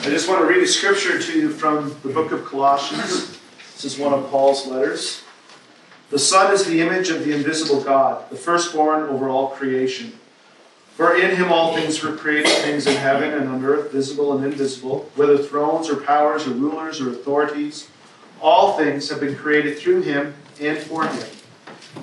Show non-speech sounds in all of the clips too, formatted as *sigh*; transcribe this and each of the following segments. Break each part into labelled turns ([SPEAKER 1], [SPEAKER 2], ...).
[SPEAKER 1] I just want to read a scripture to you from the book of Colossians. This is one of Paul's letters. The Son is the image of the invisible God, the firstborn over all creation. For in him all things were created, things in heaven and on earth, visible and invisible, whether thrones or powers or rulers or authorities. All things have been created through him and for him.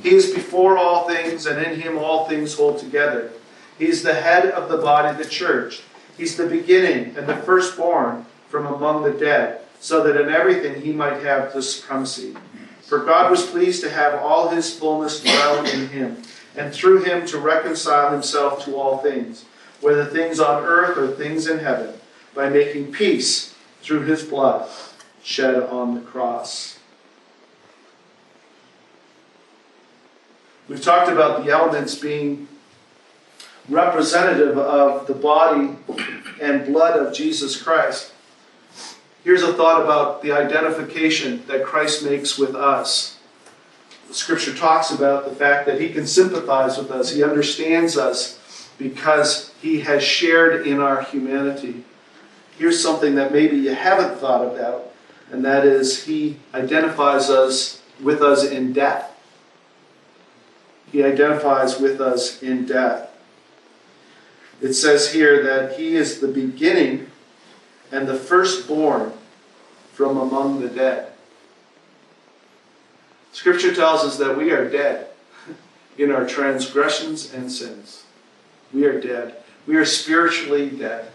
[SPEAKER 1] He is before all things, and in him all things hold together. He is the head of the body, the church. He's the beginning and the firstborn from among the dead, so that in everything he might have the supremacy. For God was pleased to have all his fullness dwell in him, and through him to reconcile himself to all things, whether things on earth or things in heaven, by making peace through his blood shed on the cross. We've talked about the elements being representative of the body and blood of Jesus Christ. Here's a thought about the identification that Christ makes with us. The scripture talks about the fact that he can sympathize with us, he understands us because he has shared in our humanity. Here's something that maybe you haven't thought about, and that is he identifies us with us in death. He identifies with us in death. It says here that he is the beginning and the firstborn from among the dead. Scripture tells us that we are dead *laughs* in our transgressions and sins. We are dead. We are spiritually dead.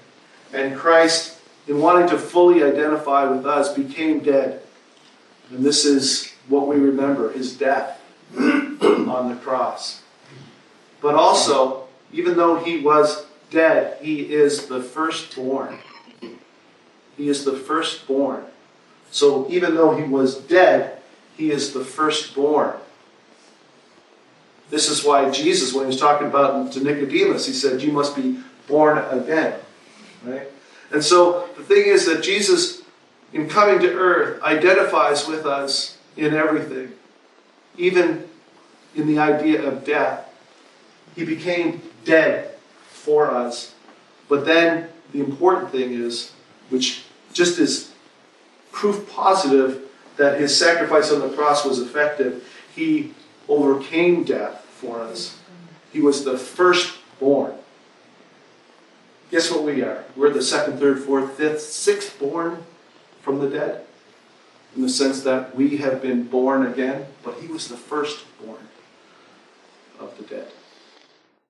[SPEAKER 1] And Christ, in wanting to fully identify with us, became dead. And this is what we remember his death *clears throat* on the cross. But also, even though he was dead, he is the firstborn. He is the firstborn. So even though he was dead, he is the firstborn. This is why Jesus, when he was talking about to Nicodemus, he said, You must be born again. Right? And so the thing is that Jesus, in coming to earth, identifies with us in everything, even in the idea of death. He became dead for us. But then the important thing is, which just is proof positive that his sacrifice on the cross was effective, he overcame death for us. He was the firstborn. Guess what we are? We're the second, third, fourth, fifth, sixth born from the dead. In the sense that we have been born again, but he was the firstborn of the dead.